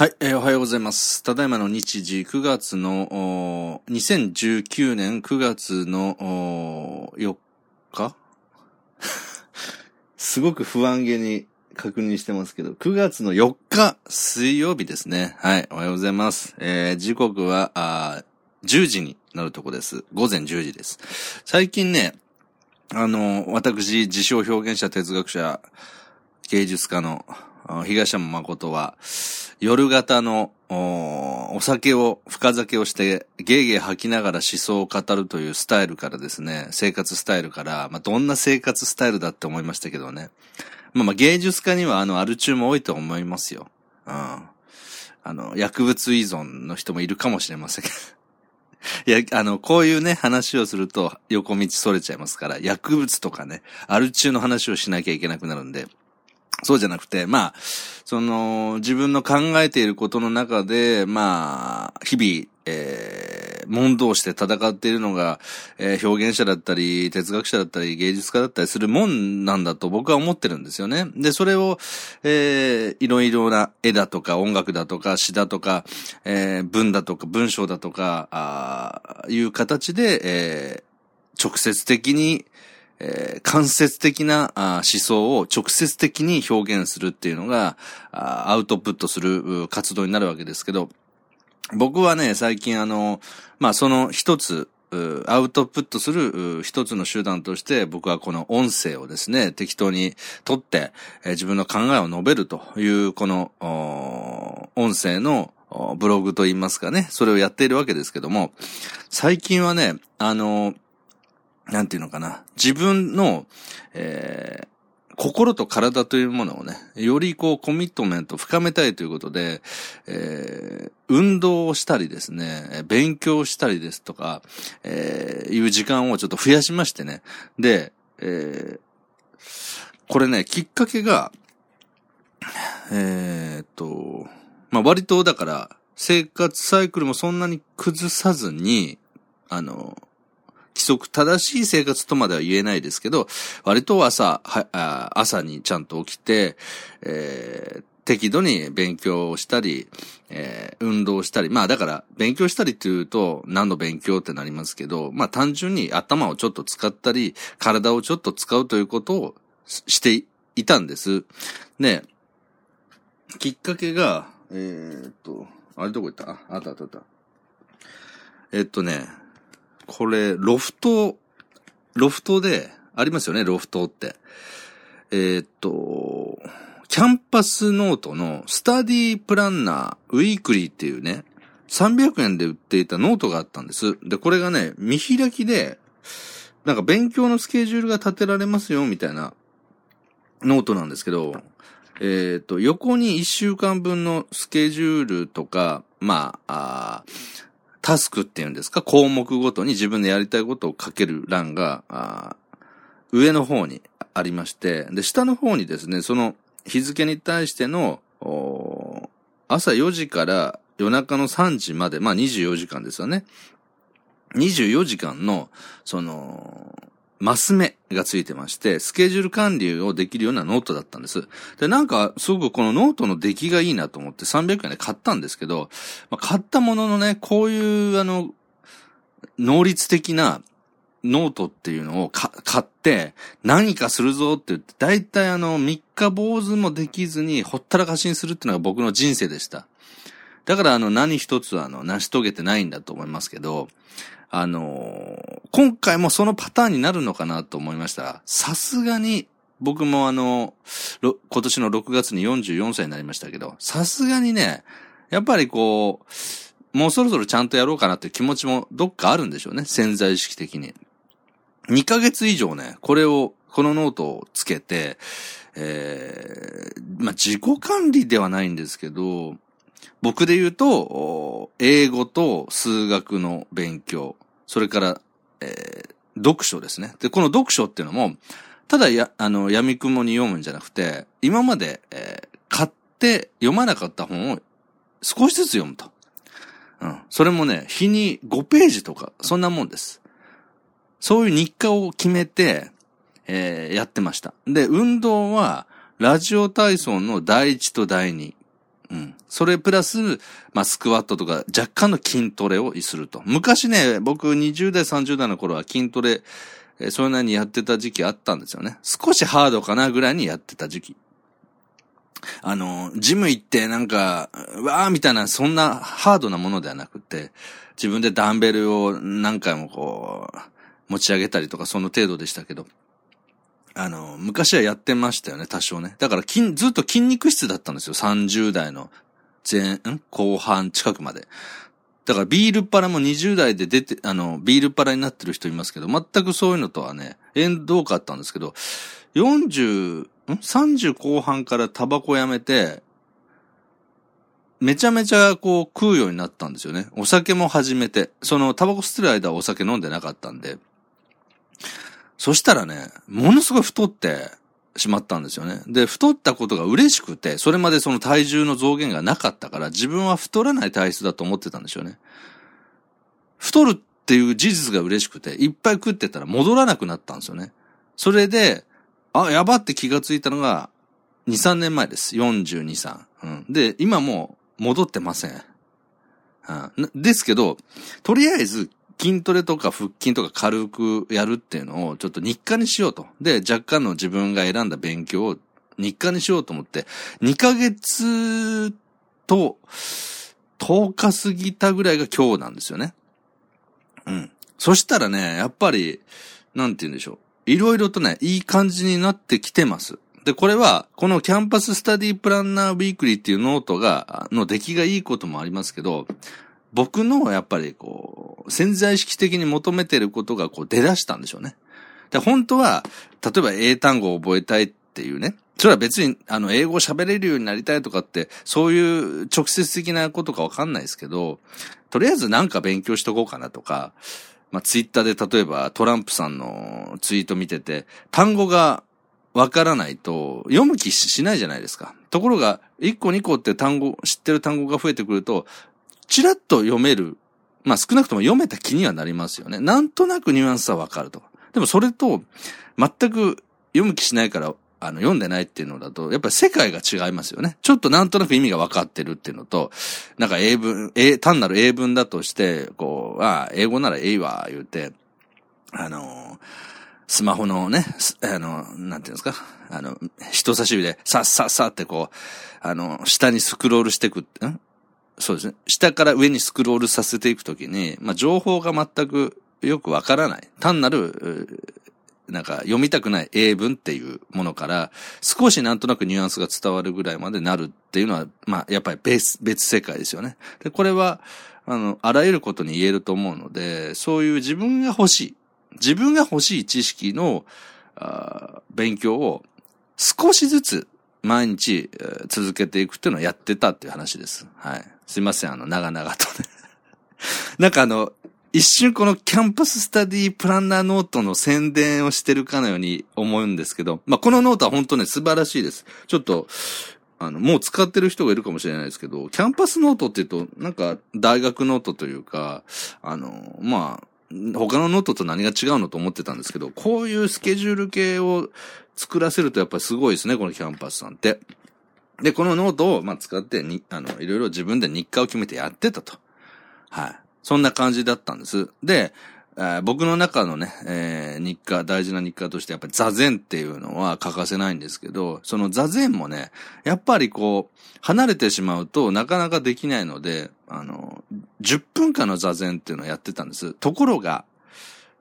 はい、えー、おはようございます。ただいまの日時9月の、2019年9月の4日？すごく不安げに確認してますけど、9月の4日水曜日ですね。はい、おはようございます。えー、時刻はあ10時になるとこです。午前10時です。最近ね、あの、私、自称表現者、哲学者、芸術家の東山誠は、夜型のお酒を、深酒をして、ゲーゲー吐きながら思想を語るというスタイルからですね、生活スタイルから、まあ、どんな生活スタイルだって思いましたけどね。まあまあ芸術家にはあの、アル中も多いと思いますよ。うん。あの、薬物依存の人もいるかもしれませんけど。い や、あの、こういうね、話をすると横道それちゃいますから、薬物とかね、アル中の話をしなきゃいけなくなるんで、そうじゃなくて、まあ、その、自分の考えていることの中で、まあ、日々、えー、問答して戦っているのが、えー、表現者だったり、哲学者だったり、芸術家だったりするもんなんだと僕は思ってるんですよね。で、それを、えー、いろいろな絵だとか、音楽だとか、詩だとか、えー、文だとか、文章だとか、ああいう形で、えー、直接的に、えー、間接的な思想を直接的に表現するっていうのが、アウトプットする活動になるわけですけど、僕はね、最近あの、まあ、その一つ、アウトプットする一つの手段として僕はこの音声をですね、適当に取って、自分の考えを述べるというこの音声のブログといいますかね、それをやっているわけですけども、最近はね、あの、なんていうのかな、自分の、えー、心と体というものをね、よりこうコミットメントを深めたいということで、えー、運動をしたりですね、勉強したりですとか、えー、いう時間をちょっと増やしましてね。で、えー、これね、きっかけが、えー、っと、まあ、割とだから、生活サイクルもそんなに崩さずに、あの、規則正しい生活とまでは言えないですけど、割と朝、は朝にちゃんと起きて、えー、適度に勉強をしたり、えー、運動したり。まあだから、勉強したりっていうと、何の勉強ってなりますけど、まあ単純に頭をちょっと使ったり、体をちょっと使うということをしていたんです。で、きっかけが、えー、っと、あれどこ行った？あ、あったあったあった。えっとね、これ、ロフト、ロフトで、ありますよね、ロフトって。えー、っと、キャンパスノートのスタディプランナーウィークリーっていうね、300円で売っていたノートがあったんです。で、これがね、見開きで、なんか勉強のスケジュールが立てられますよ、みたいなノートなんですけど、えっ、と、横に1週間分のスケジュールとか、まあ、あタスクっていうんですか、項目ごとに自分でやりたいことを書ける欄が、上の方にありまして、で、下の方にですね、その日付に対しての、朝4時から夜中の3時まで、まあ24時間ですよね。24時間の、その、マス目がついてまして、スケジュール管理をできるようなノートだったんです。で、なんか、すごくこのノートの出来がいいなと思って300円で買ったんですけど、まあ、買ったもののね、こういう、あの、能率的なノートっていうのを買って、何かするぞって言って、だいたいあの、三日坊主もできずに、ほったらかしにするっていうのが僕の人生でした。だからあの、何一つあの、成し遂げてないんだと思いますけど、あの今回もそのパターンになるのかなと思いました、さすがに、僕もあの、今年の6月に44歳になりましたけど、さすがにね、やっぱりこう、もうそろそろちゃんとやろうかなって気持ちもどっかあるんでしょうね。潜在意識的に。2ヶ月以上ね、これを、このノートをつけて、えー、まあ、自己管理ではないんですけど、僕で言うと、英語と数学の勉強、それから、えー、読書ですね。で、この読書っていうのも、ただや、あの、闇雲に読むんじゃなくて、今まで、えー、買って読まなかった本を少しずつ読むと。うん。それもね、日に5ページとか、そんなもんです。そういう日課を決めて、えー、やってました。で、運動は、ラジオ体操の第一と第二。うん。それプラス、まあ、スクワットとか若干の筋トレをすると。昔ね、僕20代、30代の頃は筋トレ、えそれなりにやってた時期あったんですよね。少しハードかなぐらいにやってた時期。あの、ジム行ってなんか、わーみたいな、そんなハードなものではなくて、自分でダンベルを何回もこう、持ち上げたりとか、その程度でしたけど、あの、昔はやってましたよね、多少ね。だから筋、ずっと筋肉質だったんですよ、30代の前、ん？後半近くまで。だからビールっ腹も20代で出て、あの、ビールっ腹になってる人いますけど、全くそういうのとはね、縁遠かったんですけど、40、ん ?30 後半からタバコやめて、めちゃめちゃこう食うようになったんですよね。お酒も始めて。そのタバコ吸ってる間はお酒飲んでなかったんで。そしたらね、ものすごい太ってしまったんですよね。で、太ったことが嬉しくて、それまでその体重の増減がなかったから、自分は太らない体質だと思ってたんでしょうね。太るっていう事実が嬉しくて、いっぱい食ってたら戻らなくなったんですよね。それで、あ、やばって気がついたのが、2、3年前です。42、3。うん。で、今もう戻ってません。うん、ですけど、とりあえず筋トレとか腹筋とか軽くやるっていうのをちょっと日課にしようと。で、若干の自分が選んだ勉強を日課にしようと思って、2ヶ月と10日過ぎたぐらいが今日なんですよね。うん。そしたらね、やっぱり、なんて言うんでしょう。いろいろとね、いい感じになってきてます。で、これは、このキャンパススタディプランナーウィークリーっていうノートが、の出来がいいこともありますけど、僕のやっぱりこう、潜在意識的に求めてることがこう出だしたんでしょうね。で、本当は、例えば英単語を覚えたいっていうね、それは別に、あの、英語を喋れるようになりたいとかって、そういう直接的なことかわかんないですけど、とりあえずなんか勉強しとこうかなとか、まあ、ツイッターで例えばトランプさんのツイート見てて、単語がわからないと読む気しないじゃないですか。ところが、1個2個って単語、知ってる単語が増えてくると、チラッと読める。まあ少なくとも読めた気にはなりますよね。なんとなくニュアンスはわかると。でもそれと、全く読む気しないから、あの、読んでないっていうのだと、やっぱり世界が違いますよね。ちょっとなんとなく意味が分かってるっていうのと、なんか英文、英、単なる英文だとして、こう、ああ、英語ならええわ、言うて、あのスマホのね、あの、なんていうんですか、あの、人差し指で、さっさっさってこう、あの、下にスクロールしていく、ん？そうですね。下から上にスクロールさせていくときに、まあ、情報が全くよくわからない。単なる、なんか読みたくない英文っていうものから、少しなんとなくニュアンスが伝わるぐらいまでなるっていうのは、まあ、やっぱり別、別世界ですよね。で、これは、あの、あらゆることに言えると思うので、そういう自分が欲しい、自分が欲しい知識の、あ勉強を少しずつ毎日、続けていくっていうのをやってたっていう話です。はい。すいません、あの、長々とね。なんかあの、一瞬このキャンパススタディプランナーノートの宣伝をしてるかのように思うんですけど、まあ、このノートは本当ね、素晴らしいです。ちょっと、あの、もう使ってる人がいるかもしれないですけど、キャンパスノートって言うと、なんか、大学ノートというか、あの、まあ、他のノートと何が違うのと思ってたんですけど、こういうスケジュール系を作らせるとやっぱりすごいですね、このキャンパスさんって。で、このノートを、まあ、使ってに、あの、いろいろ自分で日課を決めてやってたと。はい。そんな感じだったんです。で、えー僕の中のね、えー日課、大事な日課としてやっぱり座禅っていうのは欠かせないんですけど、その座禅もね、やっぱりこう、離れてしまうとなかなかできないので、あの、10分間の座禅っていうのをやってたんです。ところが、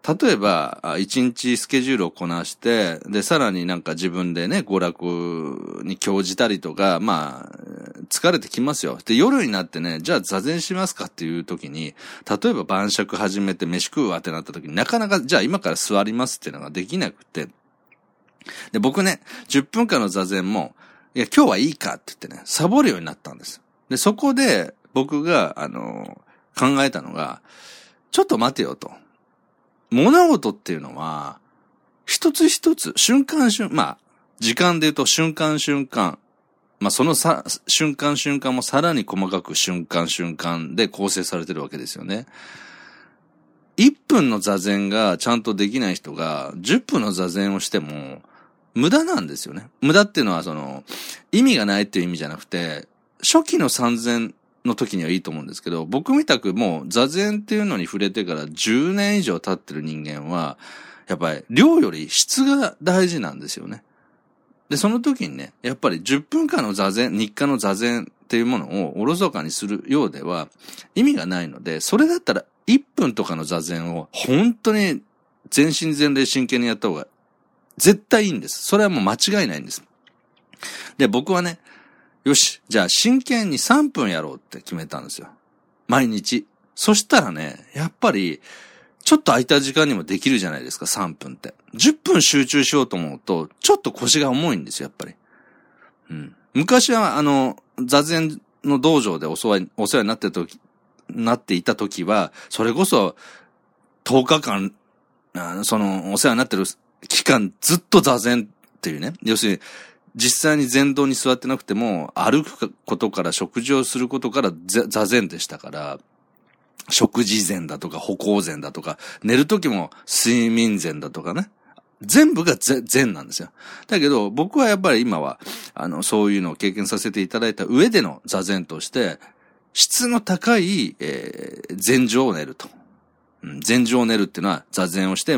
例えば、一日スケジュールをこなして、で、さらになんか自分でね、娯楽に興じたりとか、まあ、疲れてきますよ。で、夜になってね、じゃあ座禅しますかっていう時に、例えば晩酌始めて飯食うわってなった時になかなか、じゃあ今から座りますっていうのができなくて、で、僕ね、10分間の座禅も、いや、今日はいいかって言ってね、サボるようになったんです。で、そこで僕が、あの、考えたのが、ちょっと待てよと。物事っていうのは、一つ一つ、瞬間瞬、まあ、時間で言うと瞬間瞬間、まあそのさ、瞬間瞬間もさらに細かく瞬間瞬間で構成されてるわけですよね。1分の座禅がちゃんとできない人が10分の座禅をしても無駄なんですよね。無駄っていうのはその意味がないっていう意味じゃなくて、初期の産前の時にはいいと思うんですけど、僕みたくもう座禅っていうのに触れてから10年以上経ってる人間は、やっぱり量より質が大事なんですよね。で、その時にね、やっぱり10分間の座禅、日課の座禅っていうものをおろそかにするようでは意味がないので、それだったら1分とかの座禅を本当に全身全霊真剣にやった方が絶対いいんです。それはもう間違いないんです。で、僕はね、よし、じゃあ真剣に3分やろうって決めたんですよ。毎日。そしたらね、やっぱり、ちょっと空いた時間にもできるじゃないですか、3分って。10分集中しようと思うと、ちょっと腰が重いんですよ、やっぱり。うん。昔は、あの、座禅の道場でお世話に、お世話になってた時、なっていた時は、それこそ、10日間、その、お世話になってる期間、ずっと座禅っていうね。要するに、実際に禅道に座ってなくても、歩くことから食事をすることから座禅でしたから、食事禅だとか歩行禅だとか、寝る時も睡眠禅だとかね。全部が禅なんですよ。だけど、僕はやっぱり今は、あの、そういうのを経験させていただいた上での座禅として、質の高い、えー、禅定を寝ると。うん、禅定を寝るっていうのは座禅をして、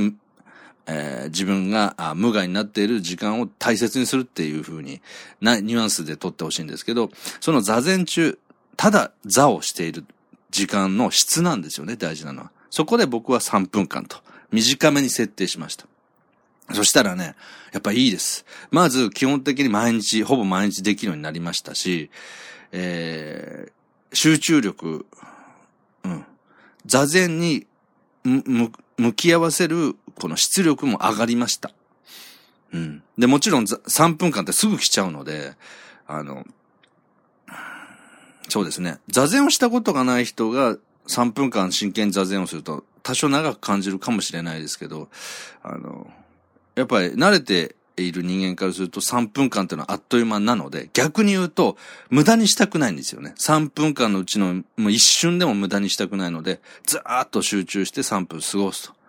えー、自分が無害になっている時間を大切にするっていう風にな、ニュアンスで取ってほしいんですけど、その座禅中、ただ座をしている時間の質なんですよね、大事なのは。そこで僕は3分間と短めに設定しました。そしたらね、やっぱいいです。まず基本的に毎日、ほぼ毎日できるようになりましたし、えー、集中力、うん。座禅にむ向き合わせるこの出力も上がりました。うん。で、もちろん3分間ってすぐ来ちゃうので、あの、そうですね。座禅をしたことがない人が3分間真剣に座禅をすると多少長く感じるかもしれないですけど、あの、やっぱり慣れている人間からすると3分間っていうのはあっという間なので、逆に言うと無駄にしたくないんですよね。3分間のうちのもう一瞬でも無駄にしたくないので、ずーっと集中して3分過ごすと。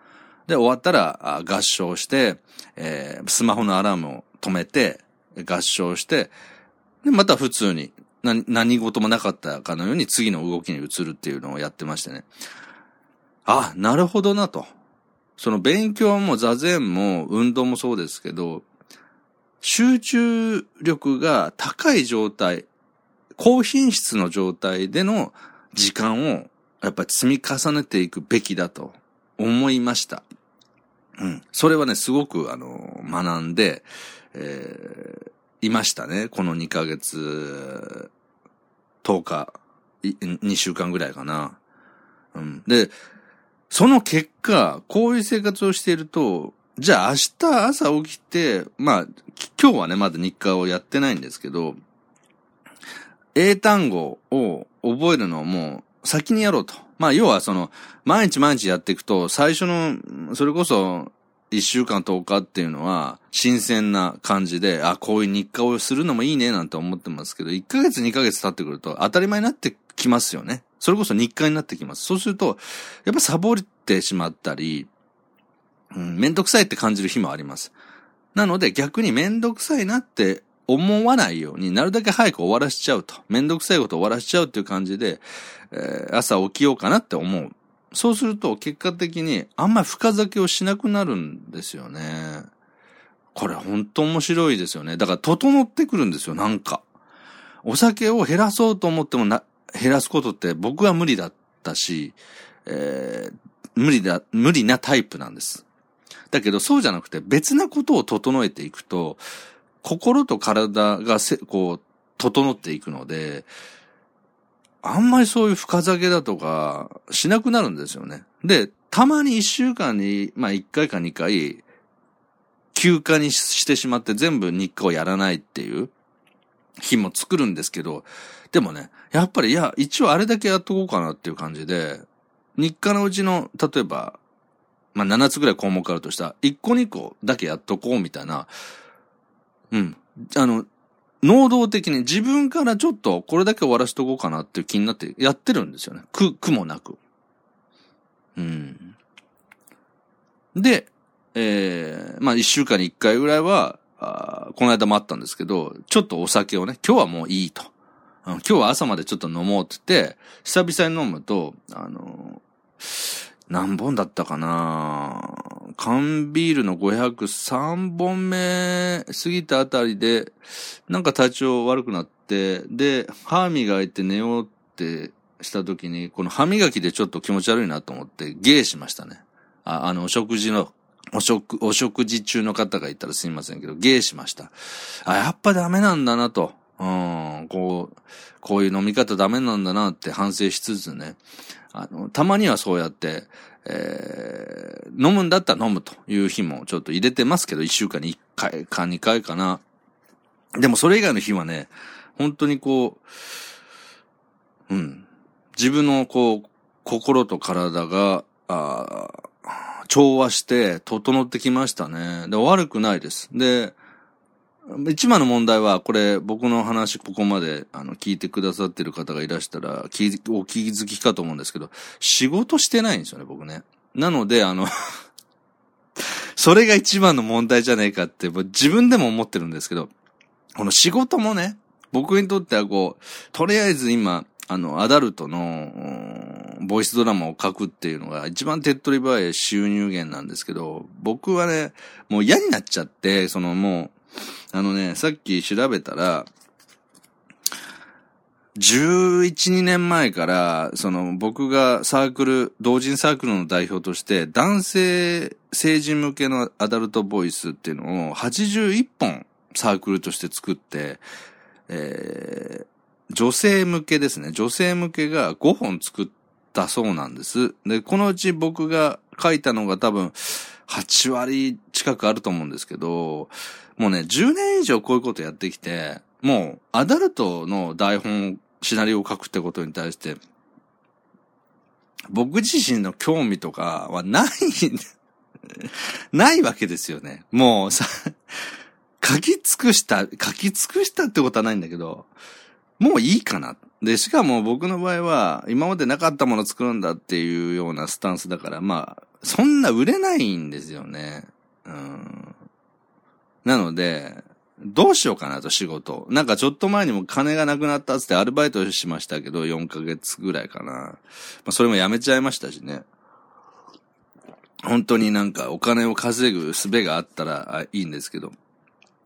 で、終わったら合唱して、えー、スマホのアラームを止めて、合唱して、で、また普通に何、何事もなかったかのように次の動きに移るっていうのをやってましてね。あ、なるほどなと。その勉強も座禅も運動もそうですけど、集中力が高い状態、高品質の状態での時間をやっぱり積み重ねていくべきだと思いました。うん。それはね、すごくあの、学んで、えー、いましたね。この2ヶ月、10日、2週間ぐらいかな。うん。で、その結果、こういう生活をしていると、じゃあ明日朝起きて、まあ、今日はね、まだ日課をやってないんですけど、英単語を覚えるのをもう先にやろうと。まあ、要はその、毎日毎日やっていくと、最初の、それこそ、一週間10日っていうのは、新鮮な感じで、あ、こういう日課をするのもいいね、なんて思ってますけど、1ヶ月2ヶ月経ってくると、当たり前になってきますよね。それこそ日課になってきます。そうすると、やっぱサボってしまったり、うん、めんどくさいって感じる日もあります。なので逆にめんどくさいなって思わないようになるだけ早く終わらしちゃうと。めんどくさいこと終わらしちゃうっていう感じで、えー、朝起きようかなって思う。そうすると結果的にあんまり深酒をしなくなるんですよね。これ本当面白いですよね。だから整ってくるんですよ、なんか。お酒を減らそうと思ってもな、減らすことって僕は無理だったし、えー、無理だ、無理なタイプなんです。だけどそうじゃなくて別なことを整えていくと、心と体がせ、こう、整っていくので、あんまりそういう深酒だとかしなくなるんですよね。で、たまに一週間に、まあ一回か二回、休暇にしてしまって全部日課をやらないっていう日も作るんですけど、でもね、やっぱりいや、一応あれだけやっとこうかなっていう感じで、日課のうちの、例えば、まあ、7つぐらい項目あるとしたら、1個2個だけやっとこうみたいな、うん。あの、能動的に自分からちょっとこれだけ終わらしとこうかなっていう気になってやってるんですよね。苦、苦もなく。うん。で、えー、まあ一週間に一回ぐらいは、あこの間もあったんですけど、ちょっとお酒をね、今日はもういいと。今日は朝までちょっと飲もうって言って、久々に飲むと、あの、何本だったかな缶ビールの503本目過ぎたあたりで、なんか体調悪くなって、で、歯磨いて寝ようってした時に、この歯磨きでちょっと気持ち悪いなと思って、ゲーしましたね。あ、あの、お食事の、お食、お食事中の方がいたらすみませんけど、ゲーしました。あ、やっぱダメなんだなと。うん、こう、こういう飲み方ダメなんだなって反省しつつね。あの、たまにはそうやって、えー、飲むんだったら飲むという日もちょっと入れてますけど、一週間に一回か二回かな。でもそれ以外の日はね、本当にこう、うん、自分のこう、心と体が、あ調和して整ってきましたね。で、悪くないです。で、一番の問題は、これ、僕の話、ここまで、あの、聞いてくださってる方がいらしたら、お気づきかと思うんですけど、仕事してないんですよね、僕ね。なので、あの それが一番の問題じゃねえかって、自分でも思ってるんですけど、この仕事もね、僕にとってはこう、とりあえず今、あの、アダルトの、ボイスドラマを書くっていうのが一番手っ取り早い収入源なんですけど、僕はね、もう嫌になっちゃって、そのもう、あのね、さっき調べたら、11、2年前から、その僕がサークル、同人サークルの代表として、男性成人向けのアダルトボイスっていうのを81本サークルとして作って、えー、女性向けですね。女性向けが5本作ったそうなんです。で、このうち僕が書いたのが多分8割近くあると思うんですけど、もうね、10年以上こういうことやってきて、もう、アダルトの台本、シナリオを書くってことに対して、僕自身の興味とかはない、ないわけですよね。もうさ、書き尽くした、書き尽くしたってことはないんだけど、もういいかな。で、しかも僕の場合は、今までなかったもの作るんだっていうようなスタンスだから、まあ、そんな売れないんですよね。うん。なので、どうしようかなと仕事。なんかちょっと前にも金がなくなったっつってアルバイトしましたけど、4ヶ月ぐらいかな。まあそれもやめちゃいましたしね。本当になんかお金を稼ぐ術があったらいいんですけど。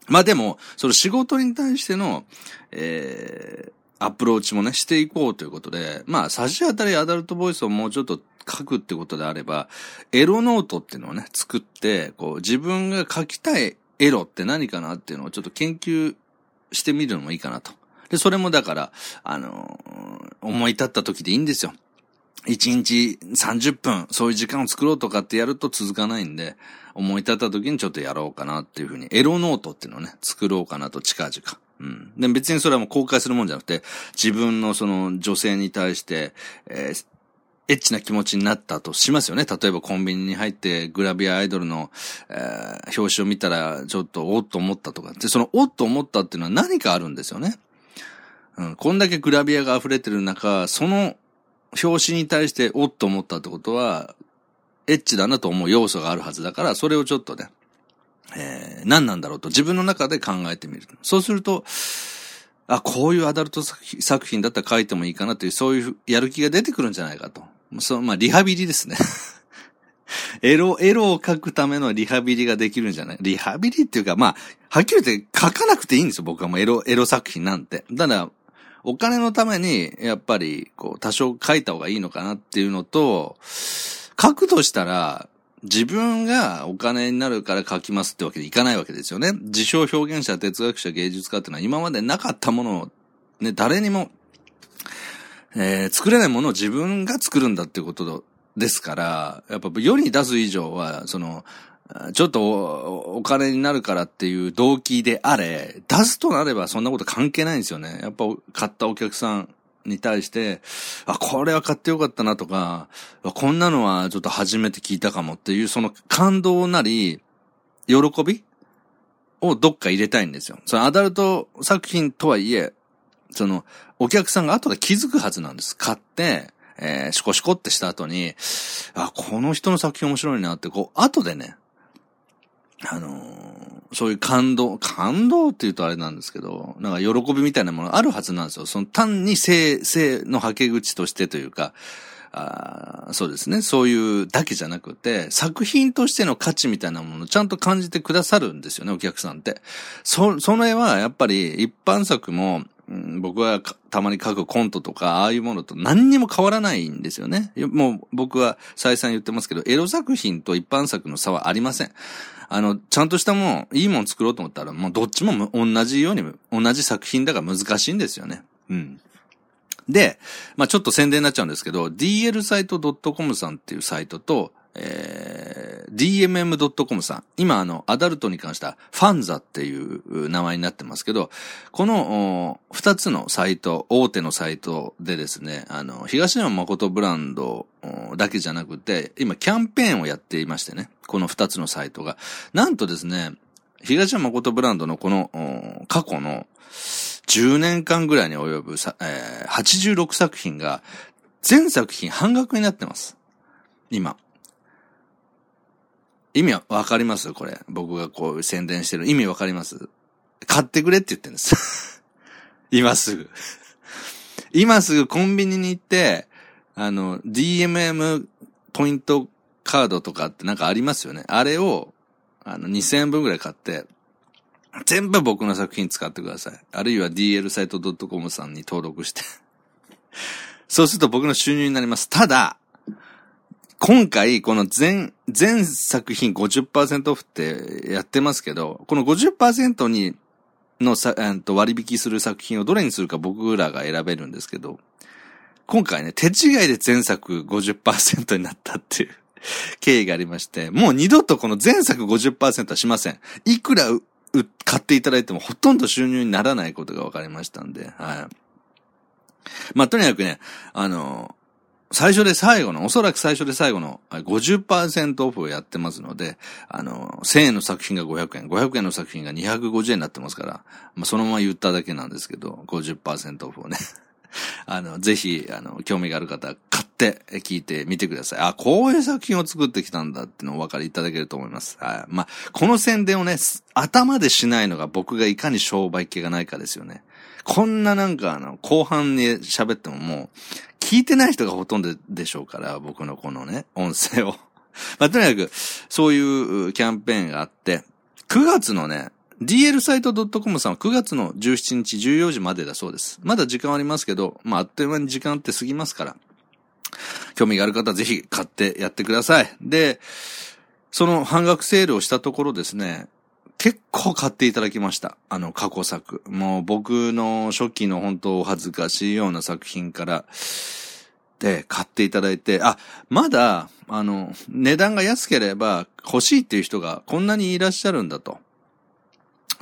まあでも、その仕事に対しての、えー、アプローチもね、していこうということで、まあ、差し当たりアダルトボイスをもうちょっと書くってことであれば、エロノートっていうのをね、作って、こう、自分が書きたいエロって何かなっていうのをちょっと研究してみるのもいいかなと。で、それもだから、あのー、思い立った時でいいんですよ。1日30分、そういう時間を作ろうとかってやると続かないんで、思い立った時にちょっとやろうかなっていうふうに、エロノートっていうのをね、作ろうかなと近々。うん。で、別にそれはもう公開するもんじゃなくて、自分のその女性に対して、えー、エッチな気持ちになったとしますよね。例えばコンビニに入ってグラビアアイドルの、えー、表紙を見たらちょっとおっと思ったとか。で、そのおっと思ったっていうのは何かあるんですよね。うん。こんだけグラビアが溢れてる中、その表紙に対しておっと思ったってことは、エッチだなと思う要素があるはずだから、それをちょっとね、えー、何なんだろうと自分の中で考えてみる。そうすると、あ、こういうアダルト作品だったら書いてもいいかなという、そういうやる気が出てくるんじゃないかと。そう、まあ、リハビリですね。エロ、エロを書くためのリハビリができるんじゃない？リハビリっていうか、まあ、はっきり言って書かなくていいんですよ、僕はもうエロ、エロ作品なんて。ただ、お金のために、やっぱり、こう、多少書いた方がいいのかなっていうのと、書くとしたら、自分がお金になるから書きますってわけでいかないわけですよね。自称表現者、哲学者、芸術家っていうのは今までなかったものを、ね、誰にもえー、作れないものを自分が作るんだってことですから、やっぱ世に出す以上は、その、ちょっとお金になるからっていう動機であれ、出すとなればそんなこと関係ないんですよね。やっぱ買ったお客さんに対して、あ、これは買ってよかったなとか、こんなのはちょっと初めて聞いたかもっていう、その感動なり、喜びをどっか入れたいんですよ。そのアダルト作品とはいえ、その、お客さんが後で気づくはずなんです。買って、えー、シコシコってした後に、あ、この人の作品面白いなって、こう、後でね、あのー、そういう感動、感動って言うとあれなんですけど、なんか喜びみたいなものがあるはずなんですよ。その単に性、性のはけ口としてというか、あそうですね。そういうだけじゃなくて、作品としての価値みたいなものをちゃんと感じてくださるんですよね、お客さんって。そ、その絵はやっぱり一般作も、うん、僕はたまに書くコントとか、ああいうものと何にも変わらないんですよね。もう僕は再三言ってますけど、エロ作品と一般作の差はありません。あの、ちゃんとしたもん、いいもん作ろうと思ったら、もうどっちも同じように、同じ作品だから難しいんですよね。うん。で、まあちょっと宣伝になっちゃうんですけど、dl サイト .com さんっていうサイトと、えー、dmm.com さん。今あの、アダルトに関しては、ファンザっていう名前になってますけど、この、二つのサイト、大手のサイトでですね、あの、東山誠ブランドだけじゃなくて、今キャンペーンをやっていましてね、この二つのサイトが。なんとですね、東山誠ブランドのこの、過去の10年間ぐらいに及ぶさ、えー、86作品が、全作品半額になってます。今。意味はわかります？これ。僕がこう宣伝してる意味わかります？買ってくれって言ってるんです。今すぐ。今すぐコンビニに行って、あの、DMM ポイントカードとかってなんかありますよね。あれを、あの、2000円分ぐらい買って、全部僕の作品使ってください。あるいは dl サイト .com さんに登録してそうすると僕の収入になります。ただ、今回、この全、全作品50%オフってやってますけど、この50%に、のさ、えっと、割引する作品をどれにするか僕らが選べるんですけど、今回ね、手違いで全作50%になったっていう 経緯がありまして、もう二度とこの全作50%はしません。いくら買っていただいてもほとんど収入にならないことが分かりましたんで、はい。まあ、とにかくね、あの、最初で最後の、おそらく最初で最後の50%オフをやってますので、あの、1000円の作品が500円、500円の作品が250円になってますから、まあ、そのまま言っただけなんですけど、50%オフをね。あの、ぜひ、あの、興味がある方、買って聞いてみてください。あ、こういう作品を作ってきたんだってのをお分かりいただけると思います。はい。まあ、この宣伝をね、頭でしないのが僕がいかに商売系がないかですよね。こんななんかあの、後半に喋ってももう、聞いてない人がほとんどでしょうから、僕のこのね、音声を。まあ、とにかく、そういうキャンペーンがあって、9月のね、dl サイト .com さんは9月の17日14時までだそうです。まだ時間ありますけど、まあ、あっという間に時間って過ぎますから、興味がある方はぜひ買ってやってください。で、その半額セールをしたところですね、結構買っていただきました。あの、過去作。もう僕の初期の本当お恥ずかしいような作品から、で、買っていただいて、あ、まだ、あの、値段が安ければ欲しいっていう人がこんなにいらっしゃるんだと。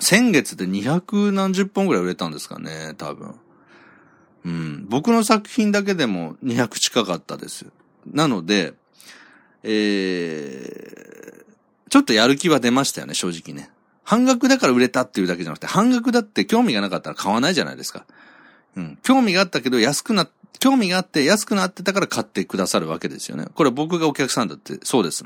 先月で200何十本ぐらい売れたんですかね、多分。うん。僕の作品だけでも200近かったです。なので、えー、ちょっとやる気は出ましたよね、正直ね。半額だから売れたっていうだけじゃなくて、半額だって興味がなかったら買わないじゃないですか。うん。興味があったけど安くな、興味があって安くなってたから買ってくださるわけですよね。これ僕がお客さんだってそうです。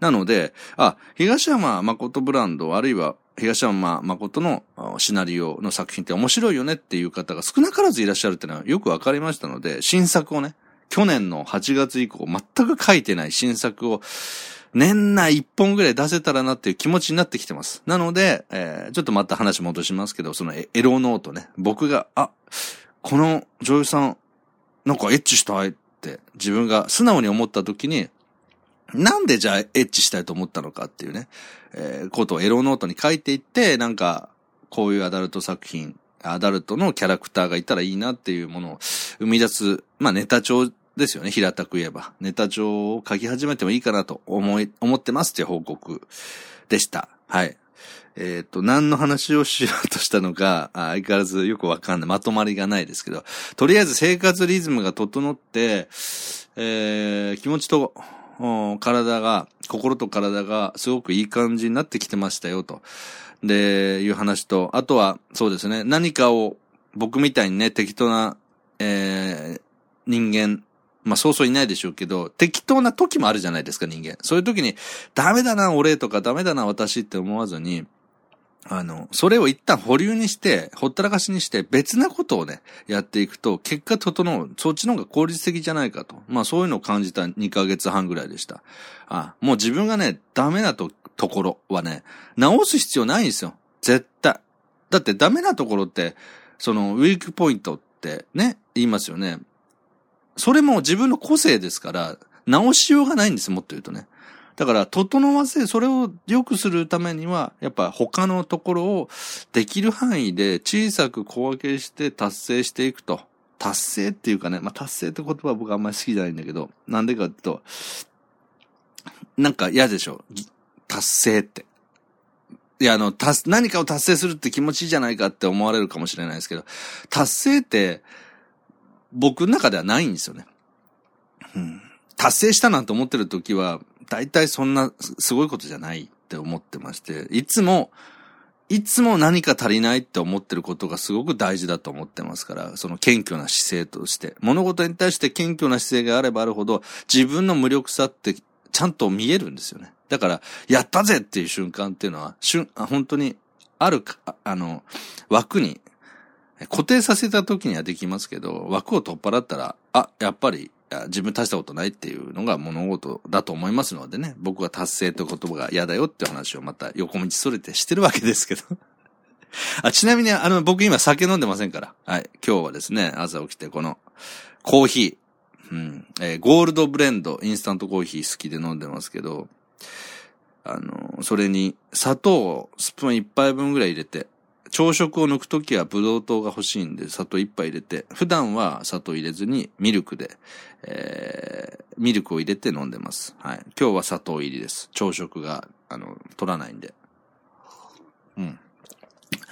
なので、あ、東山誠ブランド、あるいは東山誠のシナリオの作品って面白いよねっていう方が少なからずいらっしゃるっていうのはよくわかりましたので、新作をね、去年の8月以降全く書いてない新作を年内1本ぐらい出せたらなっていう気持ちになってきてます。なので、えー、ちょっとまた話戻しますけど、そのエロノートね、僕が、あ、この女優さん、なんかエッチしたいって自分が素直に思った時に、なんでじゃあエッチしたいと思ったのかっていうね、えー、ことをエロノートに書いていって、なんか、こういうアダルト作品、アダルトのキャラクターがいたらいいなっていうものを生み出す、まあネタ帳ですよね、平たく言えば。ネタ帳を書き始めてもいいかなと思い、思ってますって報告でした。はい。えっ、ー、と、何の話をしようとしたのか、相変わらずよくわかんない。まとまりがないですけど、とりあえず生活リズムが整って、えー、気持ちと体が、心と体がすごくいい感じになってきてましたよ、と。で、いう話と、あとは、そうですね、何かを僕みたいにね、適当な、えー、人間、まあそうそういないでしょうけど、適当な時もあるじゃないですか、人間。そういう時に、ダメだな、俺とかダメだな、私って思わずに、あの、それを一旦保留にして、ほったらかしにして別なことをね、やっていくと、結果整う。そっちの方が効率的じゃないかと。まあそういうのを感じた2ヶ月半ぐらいでした。あもう自分がね、ダメなと、ところはね、直す必要ないんですよ。絶対。だってダメなところって、その、ウィークポイントってね、言いますよね。それも自分の個性ですから、直しようがないんです、もっと言うとね。だから、整わせ、それを良くするためには、やっぱ他のところをできる範囲で小さく小分けして達成していくと。達成っていうかね、まあ、達成って言葉は僕あんまり好きじゃないんだけど、なんでかっていうと、なんか嫌でしょ達成って。いや、あの、達、何かを達成するって気持ちいいじゃないかって思われるかもしれないですけど、達成って、僕の中ではないんですよね。うん。達成したなんて思ってる時は、大体そんなすごいことじゃないって思ってまして、いつも、いつも何か足りないって思ってることがすごく大事だと思ってますから、その謙虚な姿勢として、物事に対して謙虚な姿勢があればあるほど、自分の無力さってちゃんと見えるんですよね。だから、やったぜっていう瞬間っていうのは、瞬、本当に、あるか、あの、枠に、固定させた時にはできますけど、枠を取っ払ったら、あ、やっぱり自分大したことないっていうのが物事だと思いますのでね、僕は達成という言葉が嫌だよって話をまた横道それてしてるわけですけど あ。ちなみに、あの、僕今酒飲んでませんから。はい。今日はですね、朝起きてこの、コーヒー、うん、えー、ゴールドブレンド、インスタントコーヒー好きで飲んでますけど、あの、それに砂糖をスプーン一杯分ぐらい入れて、朝食を抜くときはブドウ糖が欲しいんで砂糖一杯入れて、普段は砂糖入れずにミルクで、えー、ミルクを入れて飲んでます。はい。今日は砂糖入りです。朝食が、あの、取らないんで。うん。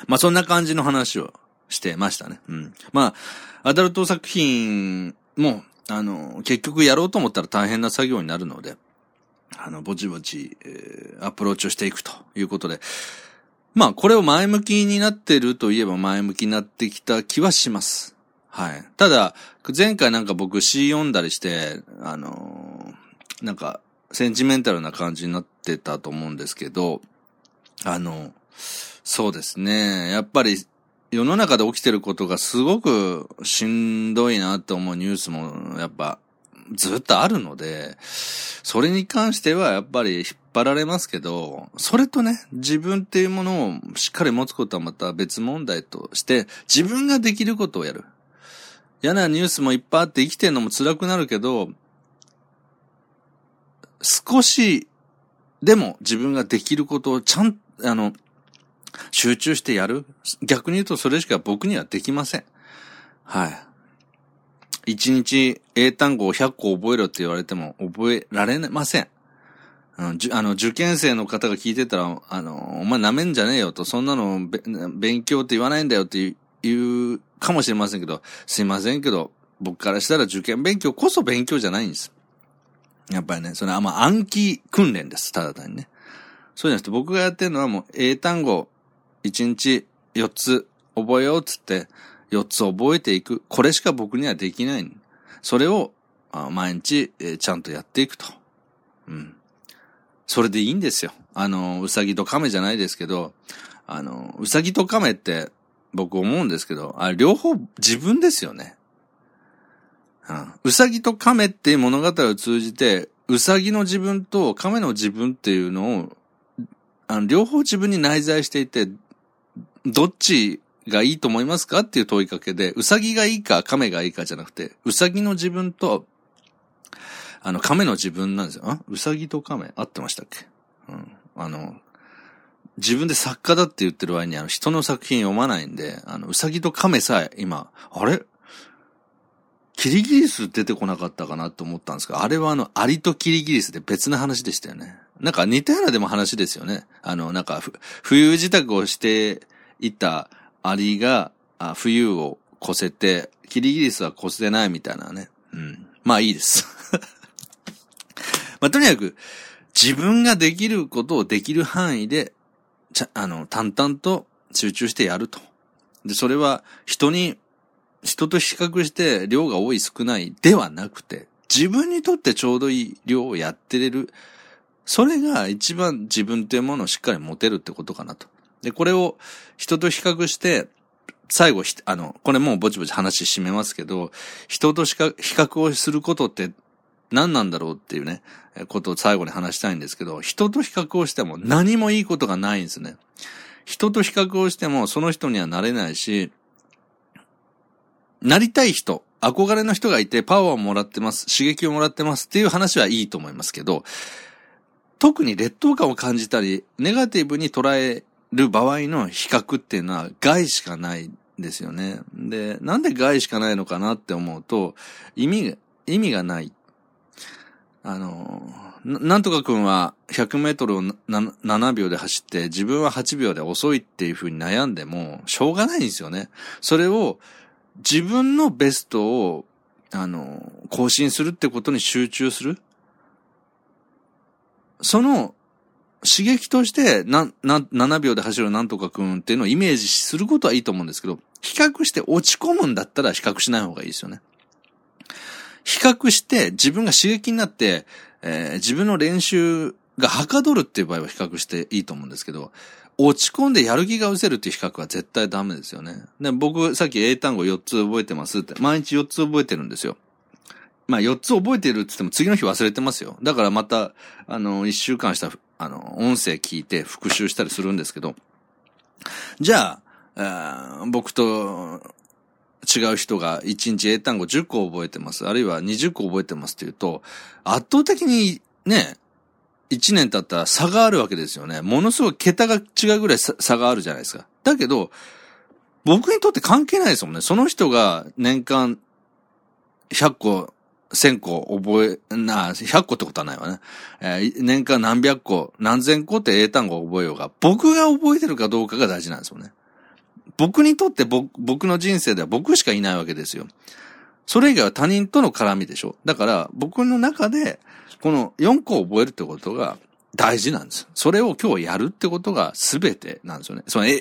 まあ、そんな感じの話をしてましたね。うん。まあ、アダルト作品も、あの、結局やろうと思ったら大変な作業になるので、あの、ぼちぼち、えー、アプローチをしていくということで、まあ、これを前向きになってるといえば前向きになってきた気はします。はい。ただ、前回なんか僕詩読んだりして、あのー、なんか、センチメンタルな感じになってたと思うんですけど、あの、そうですね。やっぱり、世の中で起きてることがすごくしんどいなと思うニュースも、やっぱ、ずっとあるので、それに関してはやっぱり引っ張られますけど、それとね、自分っていうものをしっかり持つことはまた別問題として、自分ができることをやる。嫌なニュースもいっぱいあって生きてるのも辛くなるけど、少しでも自分ができることをちゃん、あの、集中してやる逆に言うとそれしか僕にはできません。はい。一日英単語を100個覚えろって言われても覚えられません。あの、受験生の方が聞いてたら、あの、お前舐めんじゃねえよと、そんなの勉強って言わないんだよって言うかもしれませんけど、すいませんけど、僕からしたら受験勉強こそ勉強じゃないんです。やっぱりね、それはまあ暗記訓練です、ただ単にね。そうじゃなくて僕がやってるのはもう英単語1日4つ覚えようっつって、4つ覚えていく。これしか僕にはできない。それを、毎日、えちゃんとやっていくと。うん。それでいいんですよ。あの、うさぎと亀じゃないですけど、あの、うさぎと亀って僕思うんですけど、あ両方自分ですよね。うん。うさぎと亀っていう物語を通じて、うさぎの自分と亀の自分っていうのを、あの、両方自分に内在していて、どっちがいいと思いますかっていう問いかけで、うさぎがいいか亀がいいかじゃなくて、うさぎの自分と、あの、亀の自分なんですよ。あうさぎと亀合ってましたっけ？うん。あの、自分で作家だって言ってる割にあの人の作品読まないんで、あの、うさぎと亀さえ今、あれ？キリギリス出てこなかったかなと思ったんですが、あれはあの、アリとキリギリスで別の話でしたよね。なんか似たようなでも話ですよね。あの、なんか、冬自宅をしていたアリが、あ冬を越せて、キリギリスは越せないみたいなね。うん。まあいいです。まあとにかく、自分ができることをできる範囲で、ちゃ、あの、淡々と集中してやると。で、それは人に、人と比較して量が多い少ないではなくて、自分にとってちょうどいい量をやってれる。それが一番自分というものをしっかり持てるってことかなと。で、これを人と比較して、最後、あの、これもうぼちぼち話し締めますけど、人と比較をすることって何なんだろうっていうね、ことを最後に話したいんですけど、人と比較をしても何もいいことがないんですね。人と比較をしてもその人にはなれないし、なりたい人、憧れの人がいてパワーをもらってます、刺激をもらってますっていう話はいいと思いますけど、特に劣等感を感じたり、ネガティブに捉える場合の比較っていうのは害しかないですよね。で、なんで害しかないのかなって思うと、意味が、意味がない。あの、なんとかくんは100メートルを7秒で走って自分は8秒で遅いっていう風に悩んでもしょうがないんですよね。それを自分のベストをあの、更新するってことに集中する。その刺激として、な、な、7秒で走るなんとかくんっていうのをイメージすることはいいと思うんですけど、比較して落ち込むんだったら比較しない方がいいですよね。比較して自分が刺激になって、えー、自分の練習がはかどるっていう場合は比較していいと思うんですけど、落ち込んでやる気が失せるっていう比較は絶対ダメですよね。で、僕、さっき英単語4つ覚えてますって、毎日4つ覚えてるんですよ。まあ4つ覚えてるって言っても次の日忘れてますよ。だからまた、あの、1週間したあの、音声聞いて復習したりするんですけど、じゃあ、僕と違う人が1日英単語10個覚えてます、あるいは20個覚えてますっていうと、圧倒的にね、1年経ったら差があるわけですよね。ものすごい桁が違うぐらい差があるじゃないですか。だけど、僕にとって関係ないですもんね。その人が年間100個1000個覚え、な、100個ってことはないわね。えー、年間何百個、何千個って英単語を覚えようが、僕が覚えてるかどうかが大事なんですよね。僕にとって僕僕の人生では僕しかいないわけですよ。それ以外は他人との絡みでしょ。だから僕の中で、この4個を覚えるってことが大事なんです。それを今日やるってことが全てなんですよね。その 英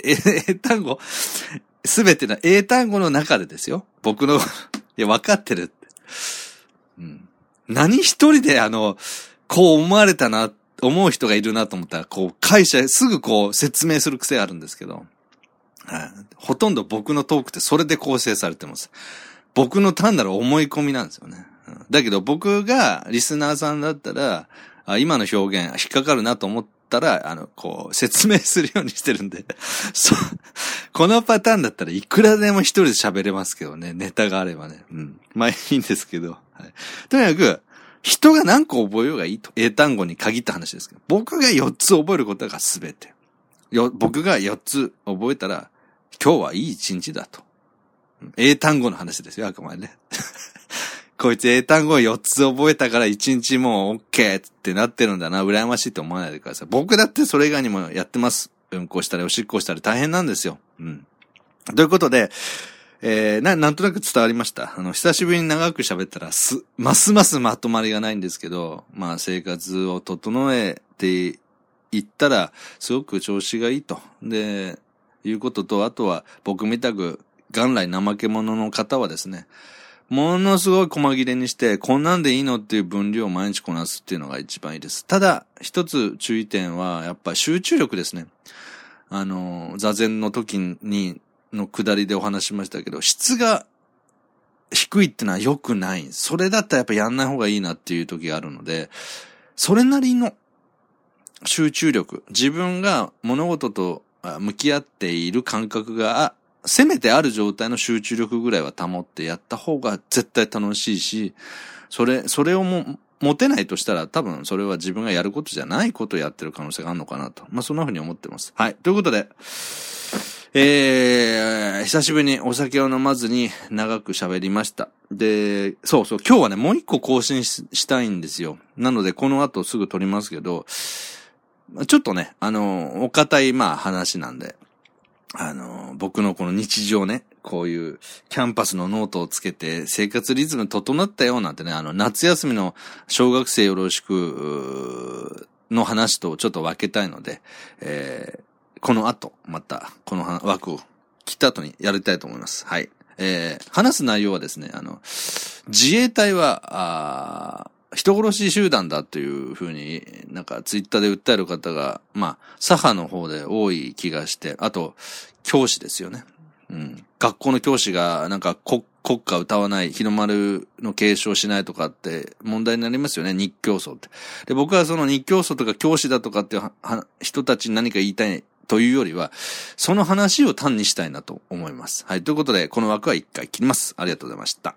単語、全ての英単語の中でですよ。僕の、いや、分かってるって。何一人であの、こう思われたな、思う人がいるなと思ったら、こう、会社すぐこう説明する癖あるんですけど、はい、ほとんど僕のトークってそれで構成されてます。僕の単なる思い込みなんですよね。だけど僕がリスナーさんだったら、今の表現引っかかるなと思ったら、あの、こう、説明するようにしてるんで、そう、このパターンだったらいくらでも一人で喋れますけどね、ネタがあればね。うん。まあいいんですけど。はい、とにかく、人が何個覚えようがいいと。英単語に限った話ですけど、僕が4つ覚えることが全て。よ、僕が4つ覚えたら、今日はいい一日だと。英単語の話ですよ、あくまでね。こいつ英単語4つ覚えたから1日もう OK ってなってるんだな、羨ましいと思わないでください。僕だってそれ以外にもやってます。うんこしたりおしっこしたり大変なんですよ。うん。ということで、えー、な、なんとなく伝わりました。あの、久しぶりに長く喋ったら、す、ますますまとまりがないんですけど、まあ、生活を整えていったら、すごく調子がいいと。で、いうことと、あとは、僕みたく、元来怠け者の方はですね、ものすごい細切れにして、こんなんでいいのっていう分量を毎日こなすっていうのが一番いいです。ただ、一つ注意点は、やっぱ集中力ですね。あの、座禅の時に、の下りでお話しましたけど、質が低いってのは良くない。それだったらやっぱやんない方がいいなっていう時があるので、それなりの集中力、自分が物事と向き合っている感覚がせめてある状態の集中力ぐらいは保ってやった方が絶対楽しいし、それ、それをも、持てないとしたら多分それは自分がやることじゃないことをやってる可能性があるのかなと。まあ、そんな風に思ってます。はい。ということで、えー、久しぶりにお酒を飲まずに長く喋りました。で、そうそう、今日はね、もう一個更新したいんですよ。なので、この後すぐ撮りますけど、ちょっとね、あの、お堅い、まあ話なんで、あの、僕のこの日常ね、こういうキャンパスのノートをつけて生活リズム整ったよなんてね、あの、夏休みの小学生よろしくの話とちょっと分けたいので、えー、この後、また、この枠を切った後にやりたいと思います。はい。えー、話す内容はですね、あの、自衛隊は、あ人殺し集団だというふうになんかツイッターで訴える方が、まあ、左派の方で多い気がして、あと、教師ですよね。うん。学校の教師がなんか国国歌歌わない、日の丸の継承しないとかって問題になりますよね、日教祖って。で、僕はその日教祖とか教師だとかっていう人たちに何か言いたいというよりは、その話を単にしたいなと思います。はい。ということで、この枠は一回切ります。ありがとうございました。